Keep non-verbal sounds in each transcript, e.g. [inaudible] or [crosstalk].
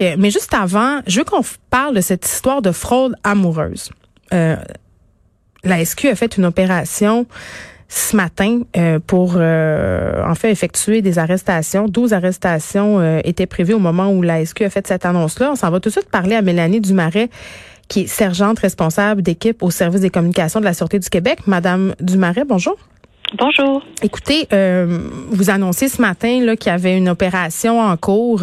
Euh, mais juste avant, je veux qu'on parle de cette histoire de fraude amoureuse. Euh, la SQ a fait une opération ce matin euh, pour euh, effectuer des arrestations. 12 arrestations euh, étaient prévues au moment où la SQ a fait cette annonce-là. On s'en va tout de suite parler à Mélanie Dumaret, qui est sergente responsable d'équipe au service des communications de la Sûreté du Québec. Madame Dumaret, bonjour. Bonjour. Écoutez, euh, vous annoncez ce matin là qu'il y avait une opération en cours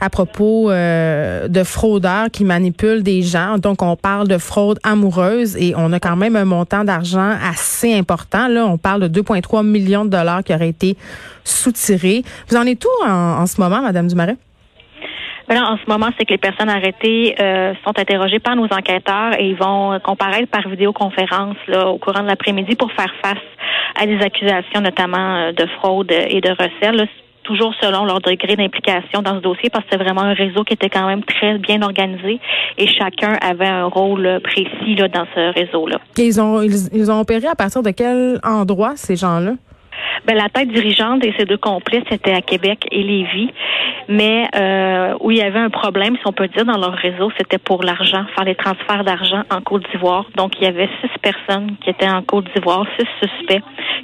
à propos euh, de fraudeurs qui manipulent des gens. Donc on parle de fraude amoureuse et on a quand même un montant d'argent assez important. Là, on parle de 2,3 millions de dollars qui auraient été soutirés. Vous en êtes où en, en ce moment, Madame Dumaret? En ce moment, c'est que les personnes arrêtées euh, sont interrogées par nos enquêteurs et ils vont comparaître par vidéoconférence là, au courant de l'après-midi pour faire face à des accusations, notamment euh, de fraude et de recel. toujours selon leur degré d'implication dans ce dossier, parce que c'est vraiment un réseau qui était quand même très bien organisé et chacun avait un rôle précis là, dans ce réseau-là. Ils ont, ils ont opéré à partir de quel endroit, ces gens-là? Ben, la tête dirigeante et ses deux complices étaient à Québec et Lévis. Mais euh, où il y avait un problème, si on peut dire, dans leur réseau, c'était pour l'argent, faire les transferts d'argent en Côte d'Ivoire. Donc, il y avait six personnes qui étaient en Côte d'Ivoire, six suspects,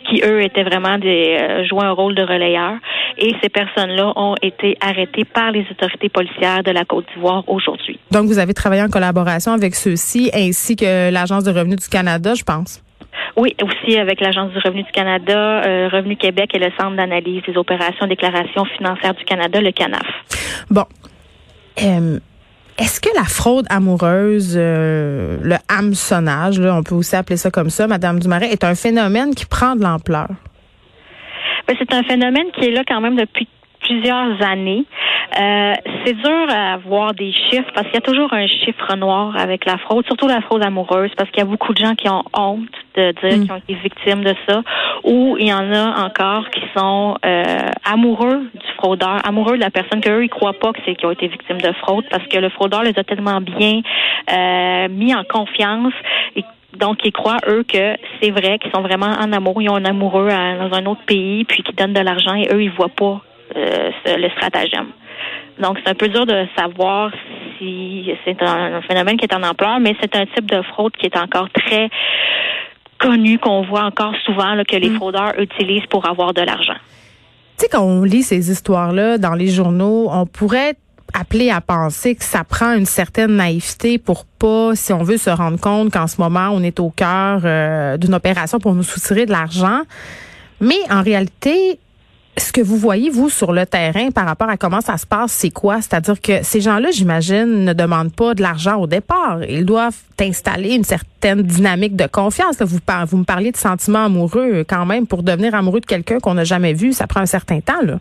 qui, eux, étaient vraiment des euh, jouaient un rôle de relayeur. Et ces personnes-là ont été arrêtées par les autorités policières de la Côte d'Ivoire aujourd'hui. Donc, vous avez travaillé en collaboration avec ceux-ci, ainsi que l'Agence de revenus du Canada, je pense. Oui, aussi avec l'Agence du revenu du Canada, euh, Revenu Québec et le Centre d'analyse des opérations déclarations financières du Canada, le CANAF. Bon. Euh, est-ce que la fraude amoureuse, euh, le hameçonnage, là, on peut aussi appeler ça comme ça, Madame Dumaret, est un phénomène qui prend de l'ampleur? Ben, c'est un phénomène qui est là quand même depuis plusieurs années. Euh, c'est dur à avoir des chiffres parce qu'il y a toujours un chiffre noir avec la fraude, surtout la fraude amoureuse, parce qu'il y a beaucoup de gens qui ont honte de dire mm. qu'ils ont été victimes de ça, ou il y en a encore qui sont euh, amoureux du fraudeur, amoureux de la personne qu'eux ils croient pas que c'est qui ont été victimes de fraude, parce que le fraudeur les a tellement bien euh, mis en confiance et donc, ils croient, eux, que c'est vrai, qu'ils sont vraiment en amour, ils ont un amoureux dans un autre pays, puis qu'ils donnent de l'argent, et eux, ils voient pas euh, le stratagème. Donc, c'est un peu dur de savoir si c'est un, phénomène qui est en ampleur, mais c'est un type de fraude qui est encore très connu, qu'on voit encore souvent que les mm. fraudeurs utilisent pour avoir de l'argent. Tu sais, quand on lit ces histoires-là dans les journaux, on pourrait appeler à penser que ça prend une certaine naïveté pour pas, si on veut, se rendre compte qu'en ce moment, on est au cœur euh, d'une opération pour nous soutirer de l'argent. Mais en réalité, ce que vous voyez, vous, sur le terrain par rapport à comment ça se passe, c'est quoi? C'est-à-dire que ces gens-là, j'imagine, ne demandent pas de l'argent au départ. Ils doivent installer une certaine dynamique de confiance. Vous, vous me parliez de sentiments amoureux quand même. Pour devenir amoureux de quelqu'un qu'on n'a jamais vu, ça prend un certain temps. Là.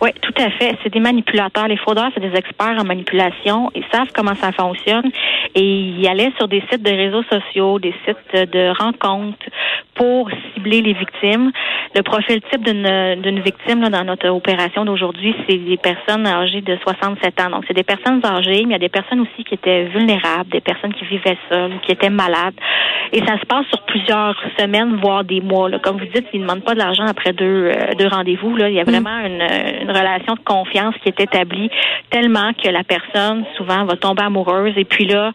Oui, tout à fait. C'est des manipulateurs. Les fraudeurs, c'est des experts en manipulation. Ils savent comment ça fonctionne et ils allaient sur des sites de réseaux sociaux, des sites de rencontres pour cibler les victimes. Le profil type d'une victime là, dans notre opération d'aujourd'hui, c'est des personnes âgées de 67 ans. Donc, c'est des personnes âgées, mais il y a des personnes aussi qui étaient vulnérables, des personnes qui vivaient seules, qui étaient malades. Et ça se passe sur plusieurs semaines, voire des mois. Là. Comme vous dites, ils ne demandent pas de l'argent après deux, euh, deux rendez-vous. Là. Il y a mm. vraiment une, une relation de confiance qui est établie tellement que la personne, souvent, va tomber amoureuse. Et puis là,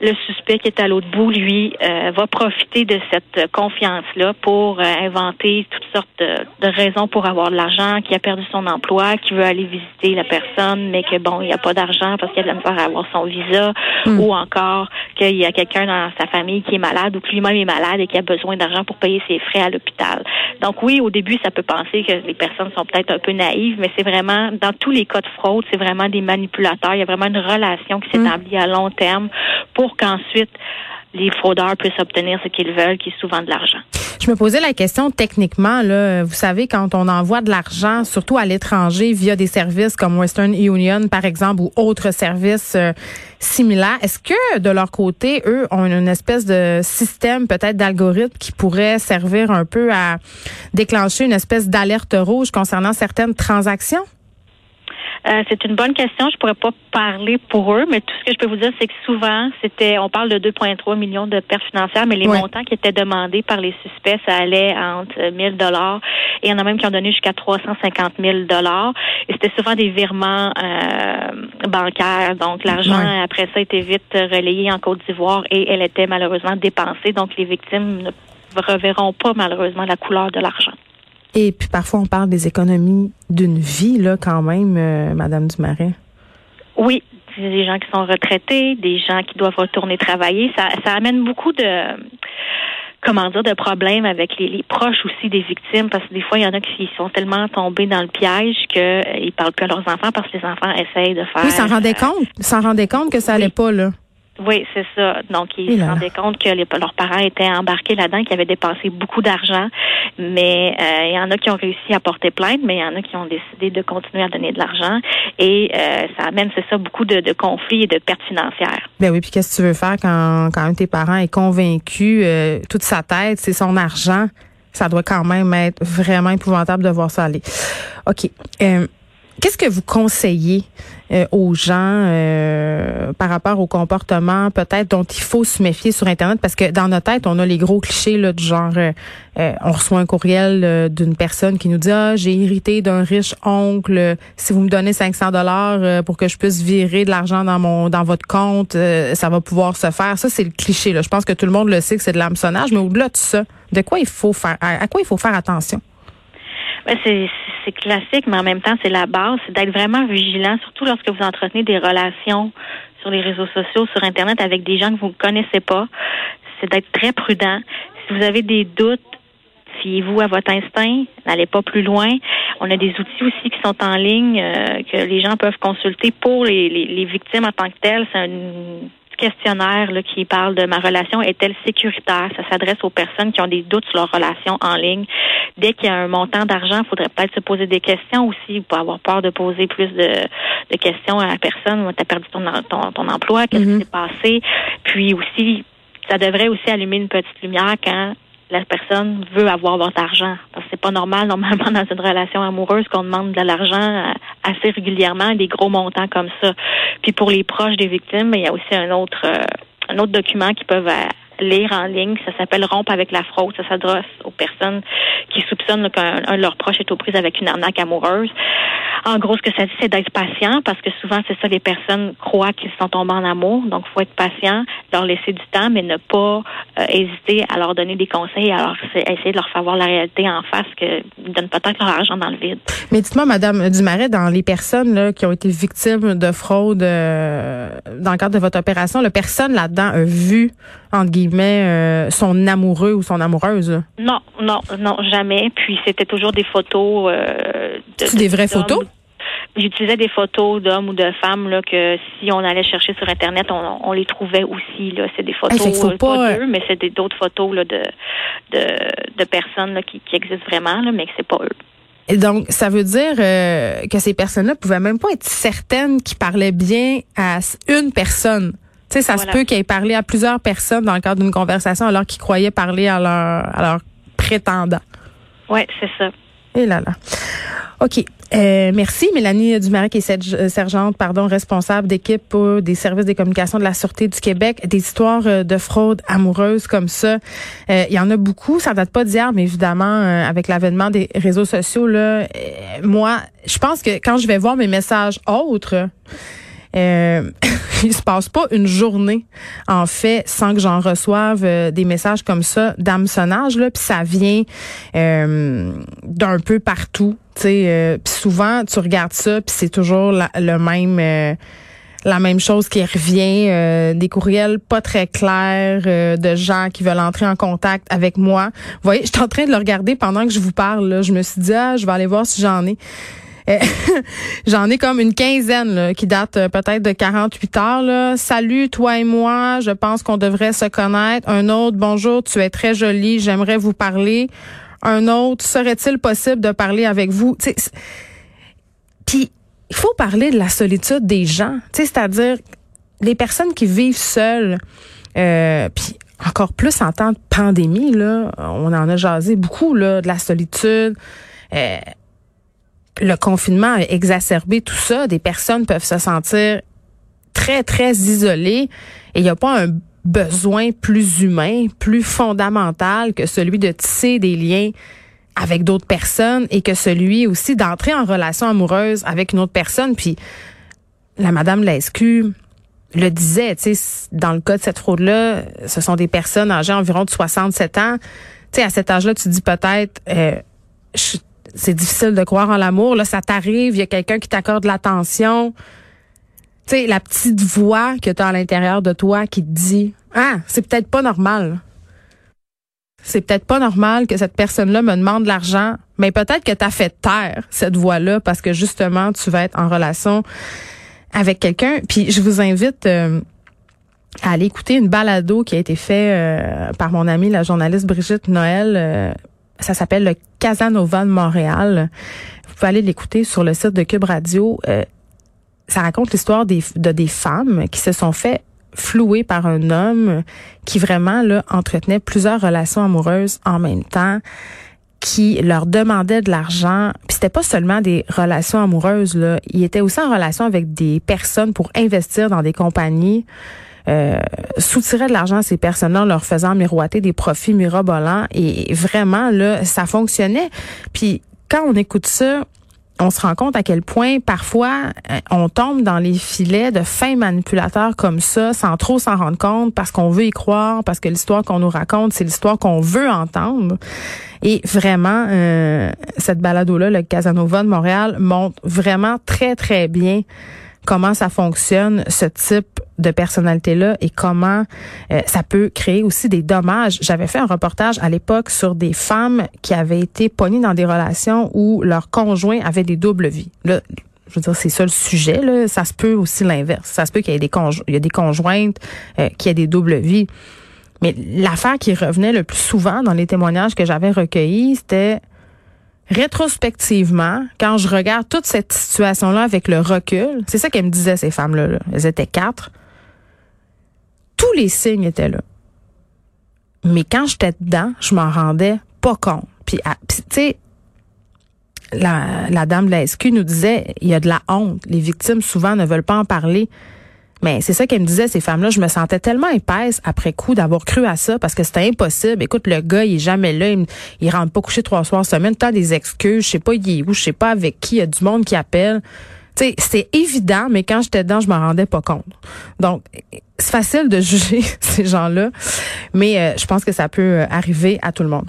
le suspect qui est à l'autre bout, lui, euh, va profiter de cette confiance-là pour euh, inventer toutes sortes de, raisons pour avoir de l'argent, qui a perdu son emploi, qui veut aller visiter la personne, mais que bon, il n'y a pas d'argent parce qu'il a de la misère à avoir son visa, hmm. ou encore qu'il y a quelqu'un dans sa famille qui est malade ou que lui-même est malade et qui a besoin d'argent pour payer ses frais à l'hôpital. Donc oui, au début, ça peut penser que les personnes sont peut-être un peu naïves, mais c'est vraiment, dans tous les cas de fraude, c'est vraiment des manipulateurs. Il y a vraiment une relation qui s'établit à long terme pour qu'ensuite les fraudeurs puissent obtenir ce qu'ils veulent, qui est souvent de l'argent. Je me posais la question techniquement, là, vous savez, quand on envoie de l'argent, surtout à l'étranger, via des services comme Western Union, par exemple, ou autres services euh, similaires, est-ce que de leur côté, eux, ont une espèce de système, peut-être d'algorithme, qui pourrait servir un peu à déclencher une espèce d'alerte rouge concernant certaines transactions? Euh, c'est une bonne question. Je pourrais pas parler pour eux, mais tout ce que je peux vous dire, c'est que souvent, c'était, on parle de 2,3 millions de pertes financières, mais les montants qui étaient demandés par les suspects, ça allait entre 1000 dollars et il y en a même qui ont donné jusqu'à 350 000 dollars. Et c'était souvent des virements euh, bancaires. Donc, l'argent, après ça, était vite relayé en Côte d'Ivoire et elle était malheureusement dépensée. Donc, les victimes ne reverront pas malheureusement la couleur de l'argent. Et puis parfois on parle des économies d'une vie là quand même, euh, Madame Dumaret. Oui, des gens qui sont retraités, des gens qui doivent retourner travailler. Ça, ça amène beaucoup de comment dire de problèmes avec les, proches aussi des victimes parce que des fois il y en a qui sont tellement tombés dans le piège qu'ils euh, parlent plus à leurs enfants parce que les enfants essayent de faire. Oui, s'en rendaient euh, compte, s'en rendaient compte que ça allait pas là. Oui, c'est ça. Donc, ils se rendaient compte que leurs parents étaient embarqués là-dedans, qu'ils avaient dépensé beaucoup d'argent. Mais euh, il y en a qui ont réussi à porter plainte, mais il y en a qui ont décidé de continuer à donner de l'argent. Et euh, ça amène, c'est ça, beaucoup de, conflits et de pertes financières. Ben oui, puis qu'est-ce que tu veux faire quand, quand un de tes parents est convaincu, euh, toute sa tête, c'est son argent? Ça doit quand même être vraiment épouvantable de voir ça aller. OK. Qu'est-ce que vous conseillez euh, aux gens euh, par rapport au comportement peut-être dont il faut se méfier sur Internet? Parce que dans notre tête, on a les gros clichés là, du genre, euh, on reçoit un courriel d'une personne qui nous dit, ah, j'ai hérité d'un riche oncle, si vous me donnez 500 dollars pour que je puisse virer de l'argent dans mon dans votre compte, ça va pouvoir se faire. Ça, c'est le cliché. Là. Je pense que tout le monde le sait que c'est de l'hameçonnage, mais au-delà de ça, de quoi il faut faire, à quoi il faut faire attention? Ben, c'est classique, mais en même temps, c'est la base, c'est d'être vraiment vigilant, surtout lorsque vous entretenez des relations sur les réseaux sociaux, sur Internet, avec des gens que vous ne connaissez pas. C'est d'être très prudent. Si vous avez des doutes, fiez-vous à votre instinct, n'allez pas plus loin. On a des outils aussi qui sont en ligne euh, que les gens peuvent consulter pour les, les, les victimes en tant que telles. C'est un questionnaire qui parle de ma relation est-elle sécuritaire? Ça s'adresse aux personnes qui ont des doutes sur leur relation en ligne. Dès qu'il y a un montant d'argent, il faudrait peut-être se poser des questions aussi pour avoir peur de poser plus de, questions à la personne. Tu as perdu ton, ton, emploi, qu'est-ce qui mm-hmm. s'est passé? Puis aussi, ça devrait aussi allumer une petite lumière quand la personne veut avoir votre argent. Parce que c'est pas normal, normalement, [laughs] dans une relation amoureuse, qu'on demande de l'argent assez régulièrement, des gros montants comme ça. Puis pour les proches des victimes, il y a aussi un autre, euh, un autre document qu'ils peuvent euh, lire en ligne. Ça s'appelle Rompre avec la fraude. Ça s'adresse aux personnes qui soupçonnent qu'un de leurs proches est aux prises avec une arnaque amoureuse. En gros, ce que ça dit, c'est d'être patient parce que souvent, c'est ça, les personnes croient qu'ils sont tombés en amour. Donc, il faut être patient, leur laisser du temps, mais ne pas euh, hésiter à leur donner des conseils, alors essayer de leur faire voir la réalité en face qu'ils donnent peut-être leur argent dans le vide. Mais dites-moi, Madame Dumaret, dans les personnes qui ont été victimes de fraude euh, dans le cadre de votre opération, la personne là-dedans a vu, entre guillemets, euh, son amoureux ou son amoureuse? Non, non, non, jamais. Puis c'était toujours des photos. de, des vraies photos? J'utilisais des photos d'hommes ou de femmes là que si on allait chercher sur internet, on, les trouvait aussi là. C'est des photos euh, pas, d'eux, mais c'est d'autres photos là de de, personnes là, qui, existent vraiment là, mais que c'est pas eux. Et donc, ça veut dire euh, que ces personnes-là pouvaient même pas être certaines qu'ils parlaient bien à une personne. Tu sais, ça se peut qu'ils aient parlé à plusieurs personnes dans le cadre d'une conversation alors qu'ils croyaient parler à leur, à leur prétendant. Oui, c'est ça. Et là là. OK. Euh, merci, Mélanie Dumaret, qui est euh, sergente, pardon, responsable d'équipe des services des communications de la Sûreté du Québec. Des histoires euh, de fraude amoureuse comme ça, il y en a beaucoup. Ça date pas d'hier, mais évidemment, avec l'avènement des réseaux sociaux, là, moi, je pense que quand je vais voir mes messages autres, euh, [laughs] il se passe pas une journée, en fait, sans que j'en reçoive euh, des messages comme ça d'hameçonnage, là, puis ça vient euh, d'un peu partout, tu sais. Euh, puis souvent, tu regardes ça, puis c'est toujours le même la même chose qui revient, des courriels pas très clairs de gens qui veulent entrer en contact avec moi. Vous voyez, je suis en train de le regarder pendant que je vous parle. Là. Je me suis dit, ah, je vais aller voir si j'en ai. Euh, [laughs] j'en ai comme une quinzaine qui date euh, peut-être de 48 heures. Là. Salut, toi et moi, je pense qu'on devrait se connaître. Un autre, bonjour, tu es très jolie, j'aimerais vous parler. Un autre, serait-il possible de parler avec vous? Puis, il faut parler de la solitude des gens, c'est-à-dire les personnes qui vivent seules. Euh, puis encore plus en temps de pandémie, là, on en a jasé beaucoup là, de la solitude. Euh, le confinement a exacerbé tout ça. Des personnes peuvent se sentir très, très isolées et il n'y a pas un besoin plus humain, plus fondamental que celui de tisser des liens avec d'autres personnes et que celui aussi d'entrer en relation amoureuse avec une autre personne. Puis la madame Lescu le disait, tu sais, dans le cas de cette fraude-là, ce sont des personnes âgées environ de 67 ans. Tu sais, à cet âge-là, tu dis peut-être, euh, c'est difficile de croire en l'amour. Là, ça t'arrive, il y a quelqu'un qui t'accorde l'attention. Tu sais, la petite voix que tu as à l'intérieur de toi qui te dit, ah, c'est peut-être pas normal. C'est peut-être pas normal que cette personne-là me demande de l'argent, mais peut-être que tu as fait taire cette voix-là parce que justement, tu vas être en relation avec quelqu'un. Puis je vous invite euh, à aller écouter une balado qui a été faite euh, par mon amie, la journaliste Brigitte Noël. Euh, ça s'appelle le Casanova de Montréal. Vous pouvez aller l'écouter sur le site de Cube Radio. ça raconte l'histoire de des femmes qui se sont fait flouer par un homme qui vraiment là entretenait plusieurs relations amoureuses en même temps qui leur demandait de l'argent. Puis c'était pas seulement des relations amoureuses là, il était aussi en relation avec des personnes pour investir dans des compagnies. Euh, soutirait de l'argent à ces personnes-là en leur faisant miroiter des profits mirobolants et vraiment là ça fonctionnait. Puis quand on écoute ça, on se rend compte à quel point parfois euh, on tombe dans les filets de fins manipulateurs comme ça sans trop s'en rendre compte parce qu'on veut y croire, parce que l'histoire qu'on nous raconte, c'est l'histoire qu'on veut entendre. Et vraiment, euh, cette balado-là, le Casanova de Montréal, montre vraiment très, très bien comment ça fonctionne, ce type de personnalité-là et comment euh, ça peut créer aussi des dommages. J'avais fait un reportage à l'époque sur des femmes qui avaient été pognées dans des relations où leur conjoint avait des doubles vies. Là, je veux dire, c'est ça le sujet. Là. Ça se peut aussi l'inverse. Ça se peut qu'il y ait des, des conjointes euh, qui aient des doubles vies. Mais l'affaire qui revenait le plus souvent dans les témoignages que j'avais recueillis, c'était rétrospectivement, quand je regarde toute cette situation-là avec le recul, c'est ça qu'elles me disaient, ces femmes-là. Elles étaient quatre. Tous les signes étaient là. Mais quand j'étais dedans, je m'en rendais pas compte. Puis, ah, tu sais, la, la dame de la SQ nous disait, il y a de la honte. Les victimes, souvent, ne veulent pas en parler. Mais c'est ça qu'elle me disait, ces femmes-là. Je me sentais tellement épaisse après coup d'avoir cru à ça parce que c'était impossible. Écoute, le gars, il est jamais là. Il, il rentre pas coucher trois soirs semaine. T'as des excuses. Je sais pas, il est où. Je sais pas avec qui. Il y a du monde qui appelle. Tu sais, c'est évident, mais quand j'étais dedans, je m'en rendais pas compte. Donc, c'est facile de [laughs] juger ces gens-là, mais euh, je pense que ça peut arriver à tout le monde.